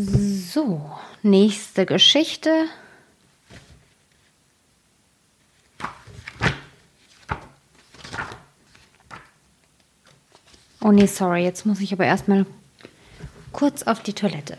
So, nächste Geschichte. Oh nee, sorry, jetzt muss ich aber erstmal kurz auf die Toilette.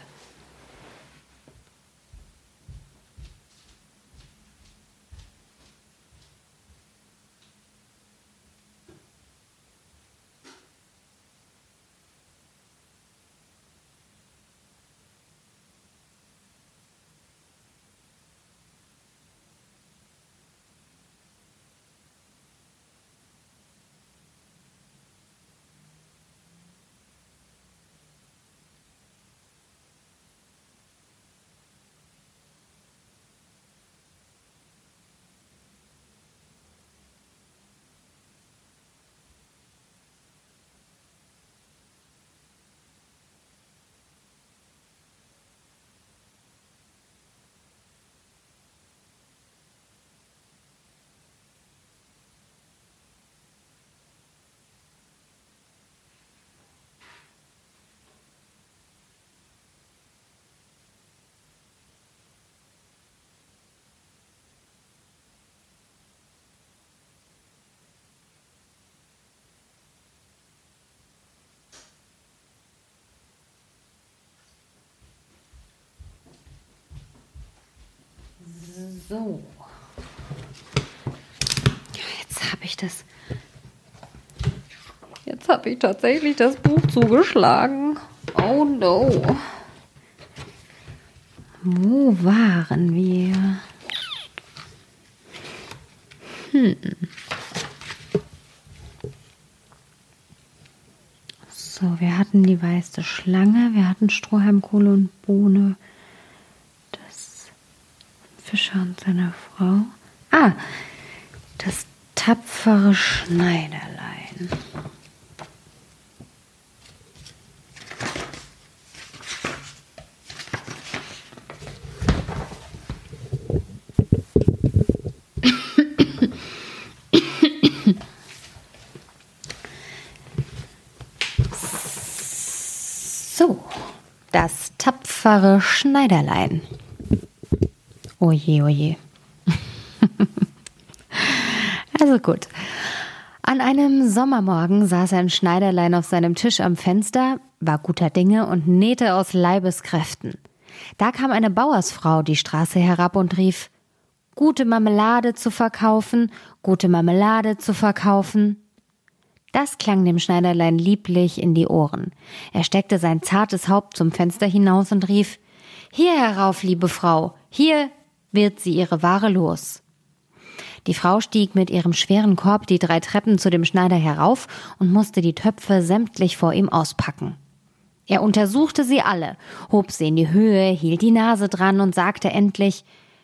So. Jetzt habe ich das. Jetzt habe ich tatsächlich das Buch zugeschlagen. Oh no. Wo waren wir? Hm. So, wir hatten die weiße Schlange, wir hatten Strohhalmkohle und Bohne. Fischer und seiner Frau. Ah, das tapfere Schneiderlein. So, das tapfere Schneiderlein. Oje, oje. also gut. An einem Sommermorgen saß ein Schneiderlein auf seinem Tisch am Fenster, war guter Dinge und nähte aus Leibeskräften. Da kam eine Bauersfrau die Straße herab und rief Gute Marmelade zu verkaufen, gute Marmelade zu verkaufen. Das klang dem Schneiderlein lieblich in die Ohren. Er steckte sein zartes Haupt zum Fenster hinaus und rief Hier herauf, liebe Frau, hier wird sie ihre Ware los. Die Frau stieg mit ihrem schweren Korb die drei Treppen zu dem Schneider herauf und musste die Töpfe sämtlich vor ihm auspacken. Er untersuchte sie alle, hob sie in die Höhe, hielt die Nase dran und sagte endlich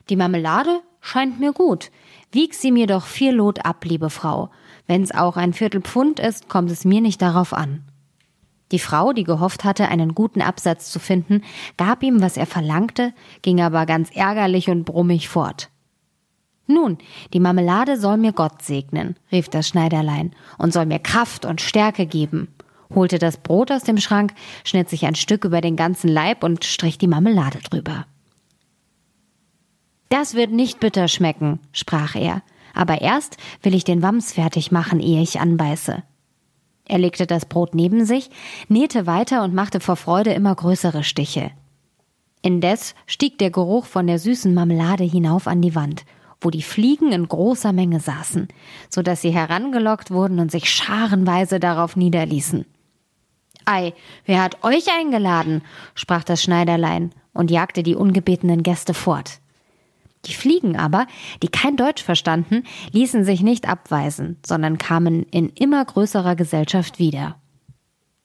Die Marmelade scheint mir gut. Wieg sie mir doch vier Lot ab, liebe Frau. Wenn's auch ein Viertel Pfund ist, kommt es mir nicht darauf an. Die Frau, die gehofft hatte, einen guten Absatz zu finden, gab ihm, was er verlangte, ging aber ganz ärgerlich und brummig fort. Nun, die Marmelade soll mir Gott segnen, rief das Schneiderlein, und soll mir Kraft und Stärke geben, holte das Brot aus dem Schrank, schnitt sich ein Stück über den ganzen Leib und strich die Marmelade drüber. Das wird nicht bitter schmecken, sprach er, aber erst will ich den Wams fertig machen, ehe ich anbeiße. Er legte das Brot neben sich, nähte weiter und machte vor Freude immer größere Stiche. Indes stieg der Geruch von der süßen Marmelade hinauf an die Wand, wo die Fliegen in großer Menge saßen, so dass sie herangelockt wurden und sich scharenweise darauf niederließen. Ei, wer hat euch eingeladen? sprach das Schneiderlein und jagte die ungebetenen Gäste fort. Die Fliegen aber, die kein Deutsch verstanden, ließen sich nicht abweisen, sondern kamen in immer größerer Gesellschaft wieder.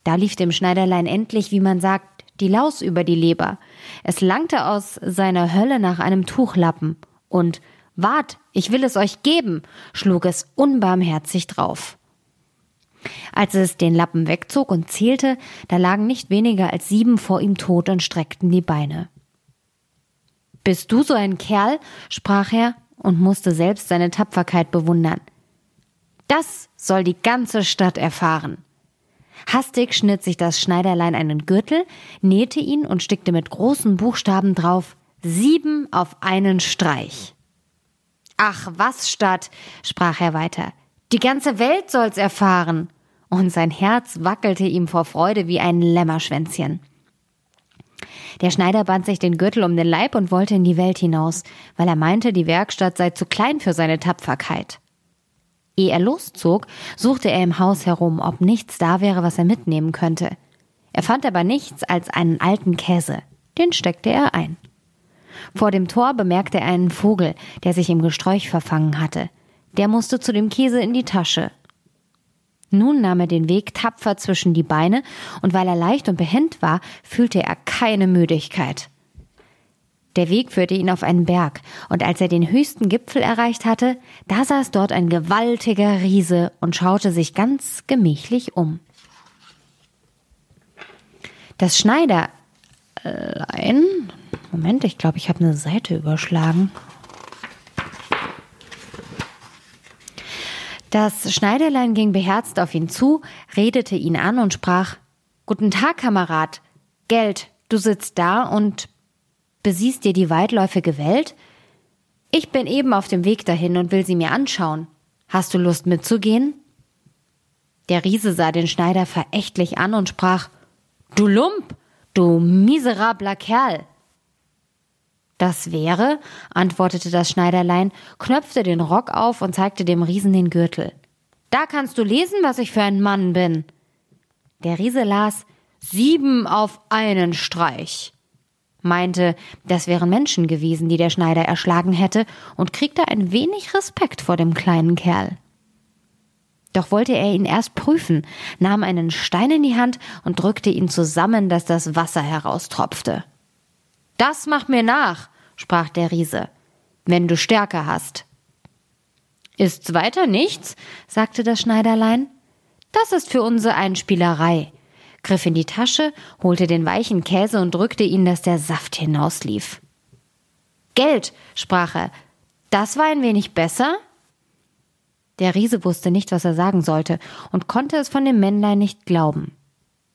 Da lief dem Schneiderlein endlich, wie man sagt, die Laus über die Leber. Es langte aus seiner Hölle nach einem Tuchlappen und Wart, ich will es euch geben, schlug es unbarmherzig drauf. Als es den Lappen wegzog und zählte, da lagen nicht weniger als sieben vor ihm tot und streckten die Beine. Bist du so ein Kerl? sprach er und musste selbst seine Tapferkeit bewundern. Das soll die ganze Stadt erfahren. Hastig schnitt sich das Schneiderlein einen Gürtel, nähte ihn und stickte mit großen Buchstaben drauf sieben auf einen Streich. Ach, was statt, sprach er weiter. Die ganze Welt soll's erfahren. Und sein Herz wackelte ihm vor Freude wie ein Lämmerschwänzchen. Der Schneider band sich den Gürtel um den Leib und wollte in die Welt hinaus, weil er meinte, die Werkstatt sei zu klein für seine Tapferkeit. Ehe er loszog, suchte er im Haus herum, ob nichts da wäre, was er mitnehmen könnte. Er fand aber nichts als einen alten Käse. Den steckte er ein. Vor dem Tor bemerkte er einen Vogel, der sich im Gesträuch verfangen hatte. Der musste zu dem Käse in die Tasche. Nun nahm er den Weg tapfer zwischen die Beine, und weil er leicht und behend war, fühlte er keine Müdigkeit. Der Weg führte ihn auf einen Berg, und als er den höchsten Gipfel erreicht hatte, da saß dort ein gewaltiger Riese und schaute sich ganz gemächlich um. Das Schneiderlein, Moment, ich glaube, ich habe eine Seite überschlagen. Das Schneiderlein ging beherzt auf ihn zu, redete ihn an und sprach Guten Tag, Kamerad. Geld, du sitzt da und besiehst dir die weitläufige Welt? Ich bin eben auf dem Weg dahin und will sie mir anschauen. Hast du Lust mitzugehen? Der Riese sah den Schneider verächtlich an und sprach Du Lump, du miserabler Kerl. Das wäre, antwortete das Schneiderlein, knöpfte den Rock auf und zeigte dem Riesen den Gürtel. Da kannst du lesen, was ich für ein Mann bin. Der Riese las sieben auf einen Streich, meinte, das wären Menschen gewesen, die der Schneider erschlagen hätte, und kriegte ein wenig Respekt vor dem kleinen Kerl. Doch wollte er ihn erst prüfen, nahm einen Stein in die Hand und drückte ihn zusammen, dass das Wasser heraustropfte. Das mach mir nach, sprach der Riese, wenn du Stärke hast. Ist's weiter nichts? sagte das Schneiderlein. Das ist für unsere Einspielerei, griff in die Tasche, holte den weichen Käse und drückte ihn, dass der Saft hinauslief. Geld, sprach er, das war ein wenig besser? Der Riese wusste nicht, was er sagen sollte und konnte es von dem Männlein nicht glauben.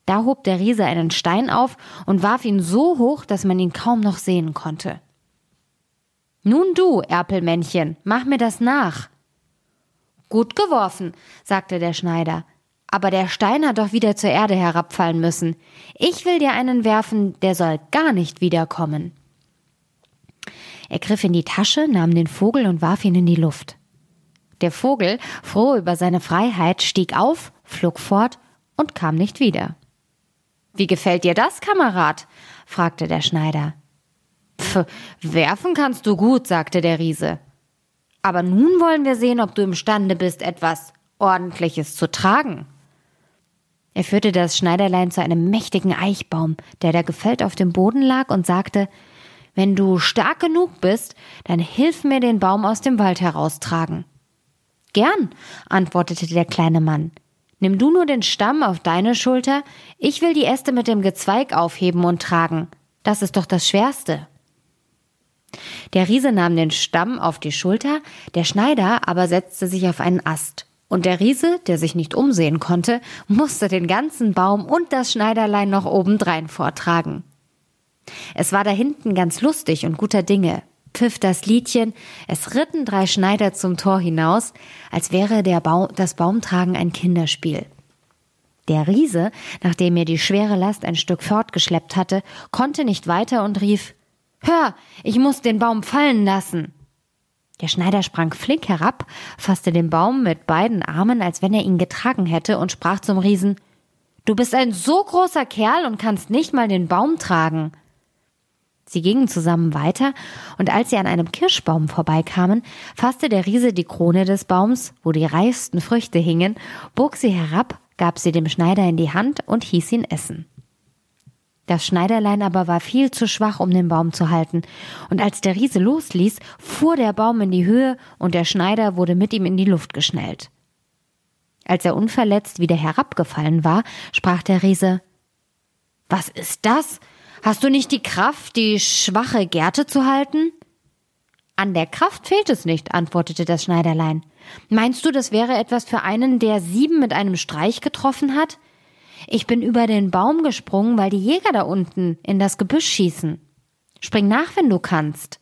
Da hob der Riese einen Stein auf und warf ihn so hoch, dass man ihn kaum noch sehen konnte. Nun du, Erpelmännchen, mach mir das nach. Gut geworfen, sagte der Schneider. Aber der Stein hat doch wieder zur Erde herabfallen müssen. Ich will dir einen werfen, der soll gar nicht wiederkommen. Er griff in die Tasche, nahm den Vogel und warf ihn in die Luft. Der Vogel, froh über seine Freiheit, stieg auf, flog fort und kam nicht wieder. Wie gefällt dir das, Kamerad? fragte der Schneider. Pf, werfen kannst du gut, sagte der Riese. Aber nun wollen wir sehen, ob du imstande bist, etwas Ordentliches zu tragen. Er führte das Schneiderlein zu einem mächtigen Eichbaum, der da gefällt auf dem Boden lag, und sagte, wenn du stark genug bist, dann hilf mir den Baum aus dem Wald heraustragen. Gern, antwortete der kleine Mann. Nimm du nur den Stamm auf deine Schulter, ich will die Äste mit dem Gezweig aufheben und tragen. Das ist doch das Schwerste. Der Riese nahm den Stamm auf die Schulter, der Schneider aber setzte sich auf einen Ast. Und der Riese, der sich nicht umsehen konnte, musste den ganzen Baum und das Schneiderlein noch obendrein vortragen. Es war da hinten ganz lustig und guter Dinge pfiff das Liedchen, es ritten drei Schneider zum Tor hinaus, als wäre der Baum, das Baumtragen ein Kinderspiel. Der Riese, nachdem er die schwere Last ein Stück fortgeschleppt hatte, konnte nicht weiter und rief Hör, ich muss den Baum fallen lassen. Der Schneider sprang flink herab, fasste den Baum mit beiden Armen, als wenn er ihn getragen hätte, und sprach zum Riesen Du bist ein so großer Kerl und kannst nicht mal den Baum tragen. Sie gingen zusammen weiter, und als sie an einem Kirschbaum vorbeikamen, fasste der Riese die Krone des Baums, wo die reichsten Früchte hingen, bog sie herab, gab sie dem Schneider in die Hand und hieß ihn essen. Das Schneiderlein aber war viel zu schwach, um den Baum zu halten, und als der Riese losließ, fuhr der Baum in die Höhe, und der Schneider wurde mit ihm in die Luft geschnellt. Als er unverletzt wieder herabgefallen war, sprach der Riese Was ist das? Hast du nicht die Kraft, die schwache Gerte zu halten? An der Kraft fehlt es nicht, antwortete das Schneiderlein. Meinst du, das wäre etwas für einen, der sieben mit einem Streich getroffen hat? Ich bin über den Baum gesprungen, weil die Jäger da unten in das Gebüsch schießen. Spring nach, wenn du kannst.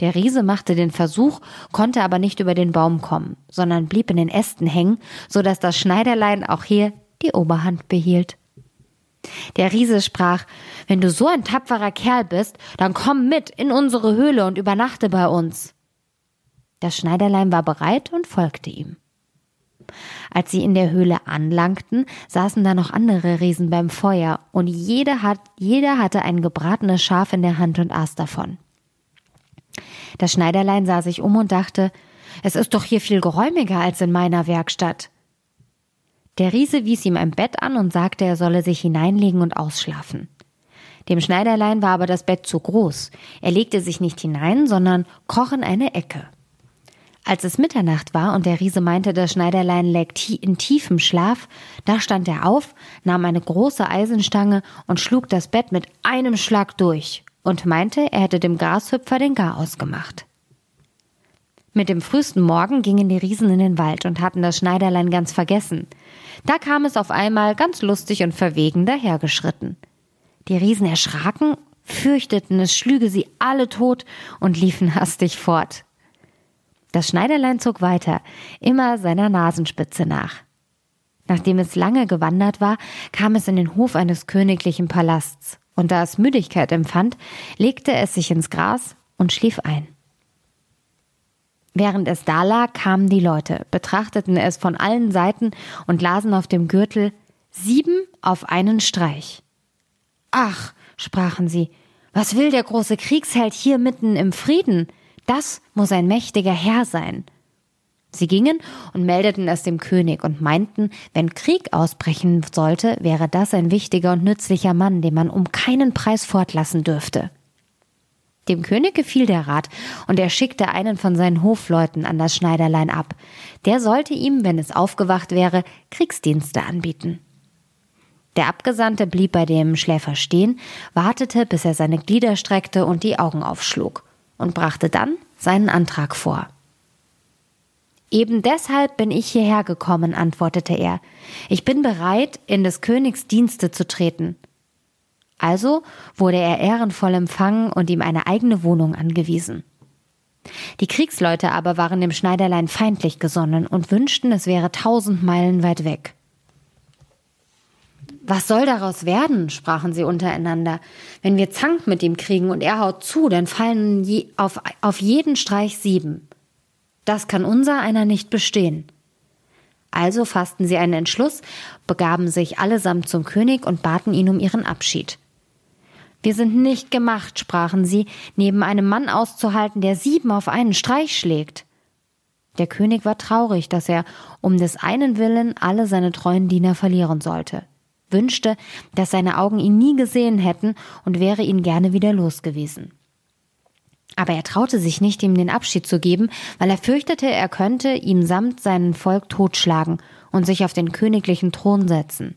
Der Riese machte den Versuch, konnte aber nicht über den Baum kommen, sondern blieb in den Ästen hängen, so dass das Schneiderlein auch hier die Oberhand behielt. Der Riese sprach, wenn du so ein tapferer Kerl bist, dann komm mit in unsere Höhle und übernachte bei uns. Das Schneiderlein war bereit und folgte ihm. Als sie in der Höhle anlangten, saßen da noch andere Riesen beim Feuer, und jeder, hat, jeder hatte ein gebratenes Schaf in der Hand und aß davon. Das Schneiderlein sah sich um und dachte, es ist doch hier viel geräumiger als in meiner Werkstatt. Der Riese wies ihm ein Bett an und sagte, er solle sich hineinlegen und ausschlafen. Dem Schneiderlein war aber das Bett zu groß. Er legte sich nicht hinein, sondern kroch in eine Ecke. Als es Mitternacht war und der Riese meinte, das Schneiderlein lägt in tiefem Schlaf, da stand er auf, nahm eine große Eisenstange und schlug das Bett mit einem Schlag durch und meinte, er hätte dem Grashüpfer den Garaus gemacht. Mit dem frühesten Morgen gingen die Riesen in den Wald und hatten das Schneiderlein ganz vergessen. Da kam es auf einmal ganz lustig und verwegen dahergeschritten. Die Riesen erschraken, fürchteten, es schlüge sie alle tot und liefen hastig fort. Das Schneiderlein zog weiter, immer seiner Nasenspitze nach. Nachdem es lange gewandert war, kam es in den Hof eines königlichen Palasts, und da es Müdigkeit empfand, legte es sich ins Gras und schlief ein. Während es da lag, kamen die Leute, betrachteten es von allen Seiten und lasen auf dem Gürtel sieben auf einen Streich. Ach, sprachen sie, was will der große Kriegsheld hier mitten im Frieden? Das muss ein mächtiger Herr sein. Sie gingen und meldeten es dem König und meinten, wenn Krieg ausbrechen sollte, wäre das ein wichtiger und nützlicher Mann, den man um keinen Preis fortlassen dürfte. Dem König gefiel der Rat, und er schickte einen von seinen Hofleuten an das Schneiderlein ab. Der sollte ihm, wenn es aufgewacht wäre, Kriegsdienste anbieten. Der Abgesandte blieb bei dem Schläfer stehen, wartete, bis er seine Glieder streckte und die Augen aufschlug, und brachte dann seinen Antrag vor. Eben deshalb bin ich hierher gekommen, antwortete er. Ich bin bereit, in des Königs Dienste zu treten. Also wurde er ehrenvoll empfangen und ihm eine eigene Wohnung angewiesen. Die Kriegsleute aber waren dem Schneiderlein feindlich gesonnen und wünschten, es wäre tausend Meilen weit weg. Was soll daraus werden? sprachen sie untereinander. Wenn wir Zank mit ihm kriegen und er haut zu, dann fallen je, auf, auf jeden Streich sieben. Das kann unser einer nicht bestehen. Also fassten sie einen Entschluss, begaben sich allesamt zum König und baten ihn um ihren Abschied. Wir sind nicht gemacht, sprachen sie, neben einem Mann auszuhalten, der sieben auf einen Streich schlägt. Der König war traurig, dass er um des einen Willen alle seine treuen Diener verlieren sollte, wünschte, dass seine Augen ihn nie gesehen hätten und wäre ihn gerne wieder los gewesen. Aber er traute sich nicht, ihm den Abschied zu geben, weil er fürchtete, er könnte ihm samt seinem Volk totschlagen und sich auf den königlichen Thron setzen.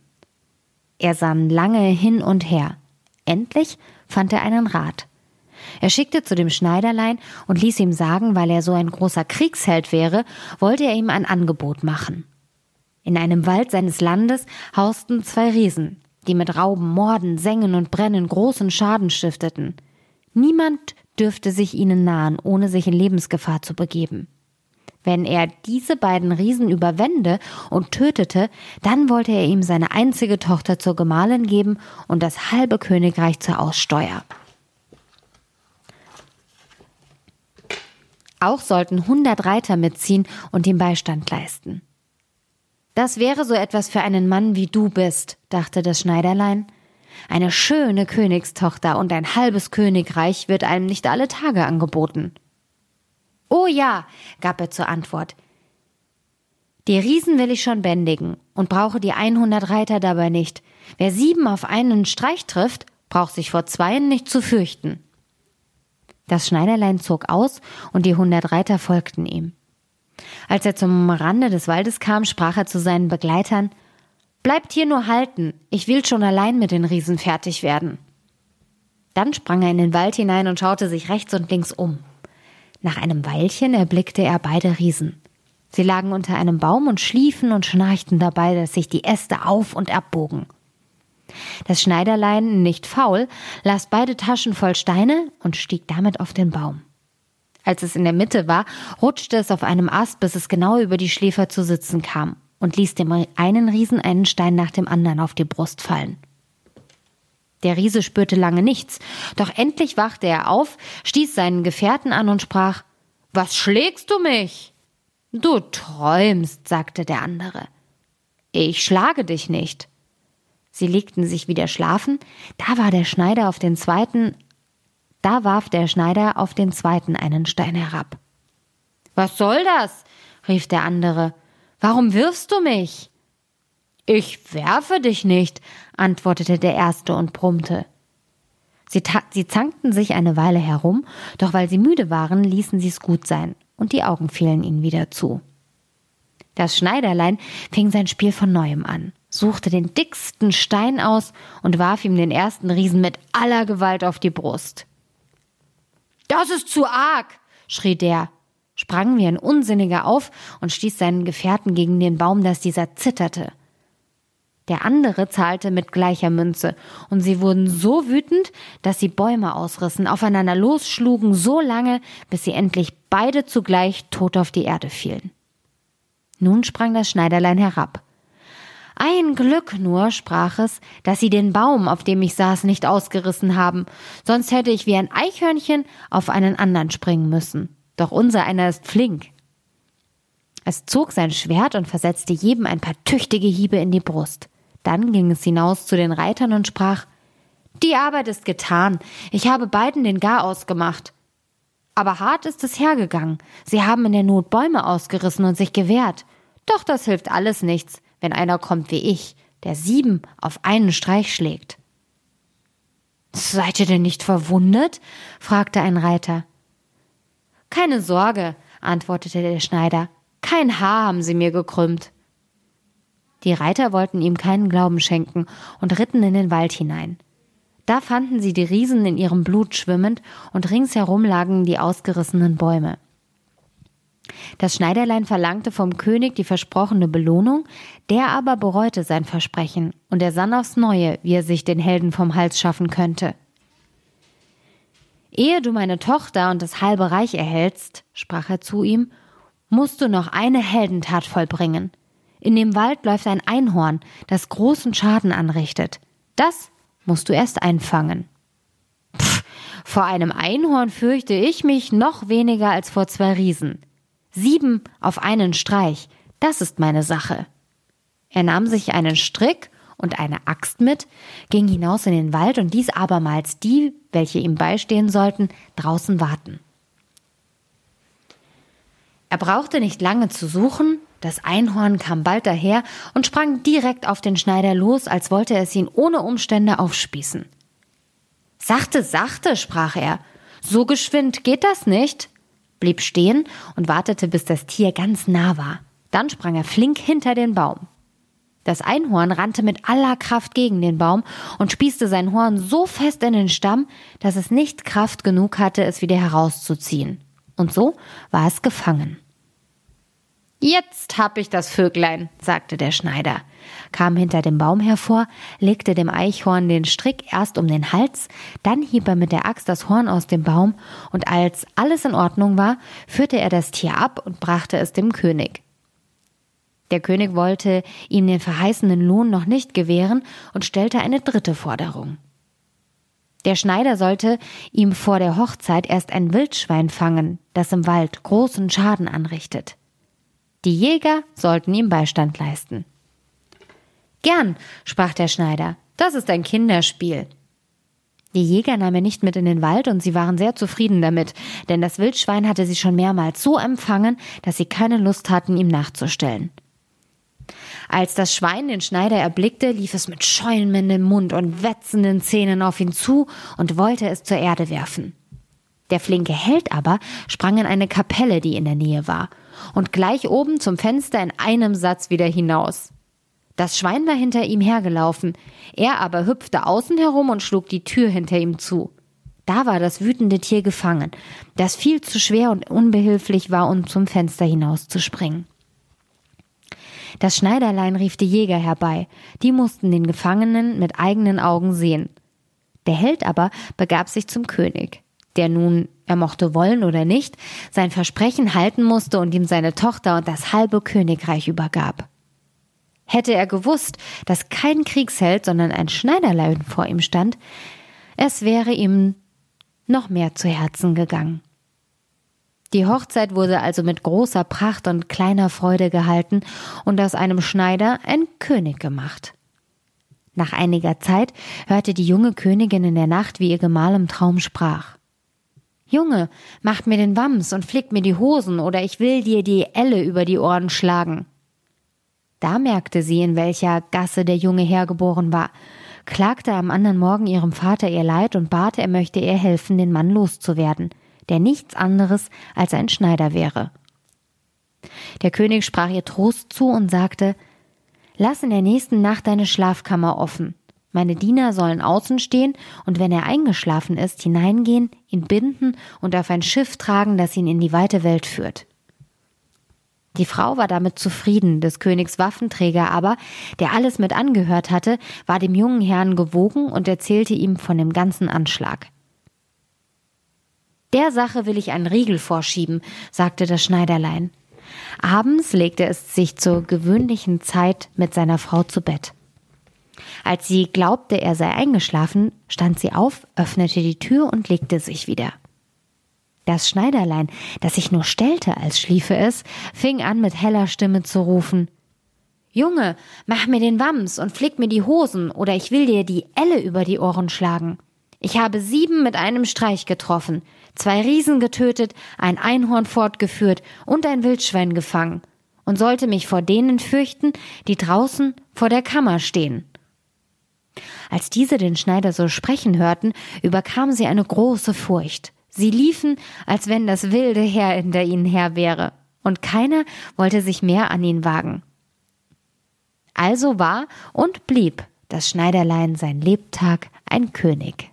Er sann lange hin und her. Endlich fand er einen Rat. Er schickte zu dem Schneiderlein und ließ ihm sagen, weil er so ein großer Kriegsheld wäre, wollte er ihm ein Angebot machen. In einem Wald seines Landes hausten zwei Riesen, die mit Rauben, Morden, Sengen und Brennen großen Schaden stifteten. Niemand dürfte sich ihnen nahen, ohne sich in Lebensgefahr zu begeben. Wenn er diese beiden Riesen überwände und tötete, dann wollte er ihm seine einzige Tochter zur Gemahlin geben und das halbe Königreich zur Aussteuer. Auch sollten hundert Reiter mitziehen und ihm Beistand leisten. Das wäre so etwas für einen Mann wie du bist, dachte das Schneiderlein. Eine schöne Königstochter und ein halbes Königreich wird einem nicht alle Tage angeboten. Oh ja, gab er zur Antwort. Die Riesen will ich schon bändigen und brauche die 100 Reiter dabei nicht. Wer sieben auf einen Streich trifft, braucht sich vor zweien nicht zu fürchten. Das Schneiderlein zog aus und die hundert Reiter folgten ihm. Als er zum Rande des Waldes kam, sprach er zu seinen Begleitern Bleibt hier nur halten, ich will schon allein mit den Riesen fertig werden. Dann sprang er in den Wald hinein und schaute sich rechts und links um. Nach einem Weilchen erblickte er beide Riesen. Sie lagen unter einem Baum und schliefen und schnarchten dabei, dass sich die Äste auf und abbogen. Das Schneiderlein, nicht faul, las beide Taschen voll Steine und stieg damit auf den Baum. Als es in der Mitte war, rutschte es auf einem Ast, bis es genau über die Schläfer zu sitzen kam und ließ dem einen Riesen einen Stein nach dem anderen auf die Brust fallen. Der Riese spürte lange nichts, doch endlich wachte er auf, stieß seinen Gefährten an und sprach Was schlägst du mich? Du träumst, sagte der andere. Ich schlage dich nicht. Sie legten sich wieder schlafen, da war der Schneider auf den zweiten, da warf der Schneider auf den zweiten einen Stein herab. Was soll das? rief der andere. Warum wirfst du mich? Ich werfe dich nicht, antwortete der erste und brummte. Sie, sie zankten sich eine Weile herum, doch weil sie müde waren, ließen sie es gut sein, und die Augen fielen ihnen wieder zu. Das Schneiderlein fing sein Spiel von neuem an suchte den dicksten Stein aus und warf ihm den ersten Riesen mit aller Gewalt auf die Brust. Das ist zu arg, schrie der, sprang wie ein Unsinniger auf und stieß seinen Gefährten gegen den Baum, dass dieser zitterte. Der andere zahlte mit gleicher Münze, und sie wurden so wütend, dass sie Bäume ausrissen, aufeinander losschlugen, so lange, bis sie endlich beide zugleich tot auf die Erde fielen. Nun sprang das Schneiderlein herab. Ein Glück nur, sprach es, dass sie den Baum, auf dem ich saß, nicht ausgerissen haben, sonst hätte ich wie ein Eichhörnchen auf einen anderen springen müssen. Doch unser einer ist flink. Es zog sein Schwert und versetzte jedem ein paar tüchtige Hiebe in die Brust. Dann ging es hinaus zu den Reitern und sprach Die Arbeit ist getan, ich habe beiden den Garaus gemacht. Aber hart ist es hergegangen, sie haben in der Not Bäume ausgerissen und sich gewehrt. Doch das hilft alles nichts wenn einer kommt wie ich, der sieben auf einen Streich schlägt. Seid ihr denn nicht verwundet? fragte ein Reiter. Keine Sorge, antwortete der Schneider, kein Haar haben sie mir gekrümmt. Die Reiter wollten ihm keinen Glauben schenken und ritten in den Wald hinein. Da fanden sie die Riesen in ihrem Blut schwimmend und ringsherum lagen die ausgerissenen Bäume. Das Schneiderlein verlangte vom König die versprochene Belohnung, der aber bereute sein Versprechen, und er sann aufs Neue, wie er sich den Helden vom Hals schaffen könnte. Ehe du meine Tochter und das halbe Reich erhältst, sprach er zu ihm, musst du noch eine Heldentat vollbringen. In dem Wald läuft ein Einhorn, das großen Schaden anrichtet. Das musst du erst einfangen. Pff, vor einem Einhorn fürchte ich mich noch weniger als vor zwei Riesen. Sieben auf einen Streich, das ist meine Sache. Er nahm sich einen Strick und eine Axt mit, ging hinaus in den Wald und ließ abermals die, welche ihm beistehen sollten, draußen warten. Er brauchte nicht lange zu suchen, das Einhorn kam bald daher und sprang direkt auf den Schneider los, als wollte es ihn ohne Umstände aufspießen. Sachte, sachte, sprach er, so geschwind geht das nicht blieb stehen und wartete, bis das Tier ganz nah war. Dann sprang er flink hinter den Baum. Das Einhorn rannte mit aller Kraft gegen den Baum und spießte sein Horn so fest in den Stamm, dass es nicht Kraft genug hatte, es wieder herauszuziehen. Und so war es gefangen. Jetzt hab ich das Vöglein, sagte der Schneider, kam hinter dem Baum hervor, legte dem Eichhorn den Strick erst um den Hals, dann hieb er mit der Axt das Horn aus dem Baum, und als alles in Ordnung war, führte er das Tier ab und brachte es dem König. Der König wollte ihm den verheißenen Lohn noch nicht gewähren und stellte eine dritte Forderung. Der Schneider sollte ihm vor der Hochzeit erst ein Wildschwein fangen, das im Wald großen Schaden anrichtet. Die Jäger sollten ihm Beistand leisten. Gern, sprach der Schneider, das ist ein Kinderspiel. Die Jäger nahm er nicht mit in den Wald und sie waren sehr zufrieden damit, denn das Wildschwein hatte sie schon mehrmals so empfangen, dass sie keine Lust hatten, ihm nachzustellen. Als das Schwein den Schneider erblickte, lief es mit schäumendem Mund und wetzenden Zähnen auf ihn zu und wollte es zur Erde werfen. Der flinke Held aber sprang in eine Kapelle, die in der Nähe war, und gleich oben zum Fenster in einem Satz wieder hinaus. Das Schwein war hinter ihm hergelaufen, er aber hüpfte außen herum und schlug die Tür hinter ihm zu. Da war das wütende Tier gefangen, das viel zu schwer und unbehilflich war, um zum Fenster hinauszuspringen. Das Schneiderlein rief die Jäger herbei, die mussten den Gefangenen mit eigenen Augen sehen. Der Held aber begab sich zum König, der nun, er mochte wollen oder nicht, sein Versprechen halten musste und ihm seine Tochter und das halbe Königreich übergab. Hätte er gewusst, dass kein Kriegsheld, sondern ein Schneiderlein vor ihm stand, es wäre ihm noch mehr zu Herzen gegangen. Die Hochzeit wurde also mit großer Pracht und kleiner Freude gehalten und aus einem Schneider ein König gemacht. Nach einiger Zeit hörte die junge Königin in der Nacht, wie ihr Gemahl im Traum sprach. Junge, macht mir den Wams und flickt mir die Hosen, oder ich will dir die Elle über die Ohren schlagen. Da merkte sie, in welcher Gasse der Junge hergeboren war, klagte am anderen Morgen ihrem Vater ihr Leid und bat, er möchte ihr helfen, den Mann loszuwerden, der nichts anderes als ein Schneider wäre. Der König sprach ihr Trost zu und sagte, Lass in der nächsten Nacht deine Schlafkammer offen. Meine Diener sollen außen stehen und wenn er eingeschlafen ist, hineingehen, ihn binden und auf ein Schiff tragen, das ihn in die weite Welt führt. Die Frau war damit zufrieden, des Königs Waffenträger aber, der alles mit angehört hatte, war dem jungen Herrn gewogen und erzählte ihm von dem ganzen Anschlag. Der Sache will ich einen Riegel vorschieben, sagte das Schneiderlein. Abends legte es sich zur gewöhnlichen Zeit mit seiner Frau zu Bett. Als sie glaubte, er sei eingeschlafen, stand sie auf, öffnete die Tür und legte sich wieder. Das Schneiderlein, das sich nur stellte, als schliefe es, fing an mit heller Stimme zu rufen Junge, mach mir den Wams und flick mir die Hosen, oder ich will dir die Elle über die Ohren schlagen. Ich habe sieben mit einem Streich getroffen, zwei Riesen getötet, ein Einhorn fortgeführt und ein Wildschwein gefangen, und sollte mich vor denen fürchten, die draußen vor der Kammer stehen. Als diese den Schneider so sprechen hörten, überkam sie eine große Furcht. Sie liefen, als wenn das wilde Heer hinter ihnen her wäre, und keiner wollte sich mehr an ihn wagen. Also war und blieb das Schneiderlein sein Lebtag ein König.